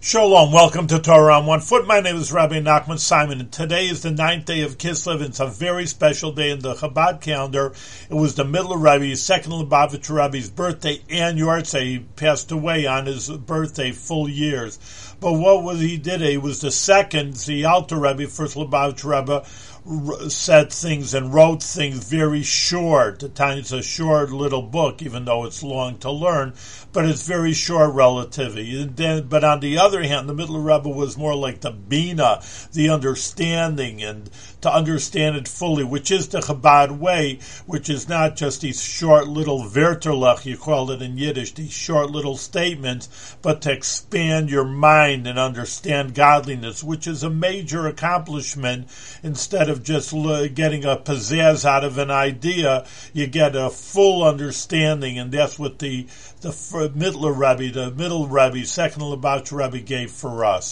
Shalom, welcome to Torah on One Foot. My name is Rabbi Nachman Simon, and today is the ninth day of Kislev. It's a very special day in the Chabad calendar. It was the middle of Rabbi's second Lubavitcher Rabbi's birthday and Yortzeit. He passed away on his birthday, full years. But what was he did? He was the second, the Alter Rebbe, first Lubavitcher Rebbe, said things and wrote things very short. At times a short little book, even though it's long to learn, but it's very short relatively. But on the other hand, the Middle Rebbe was more like the Bina, the understanding, and to understand it fully, which is the Chabad way, which is not just these short little Verterlach, you call it in Yiddish, these short little statements, but to expand your mind and understand godliness, which is a major accomplishment. Instead of just getting a pizzazz out of an idea, you get a full understanding, and that's what the the middle Rebbe, the middle Rebbe, second Lubavitcher Rebbe gave for us.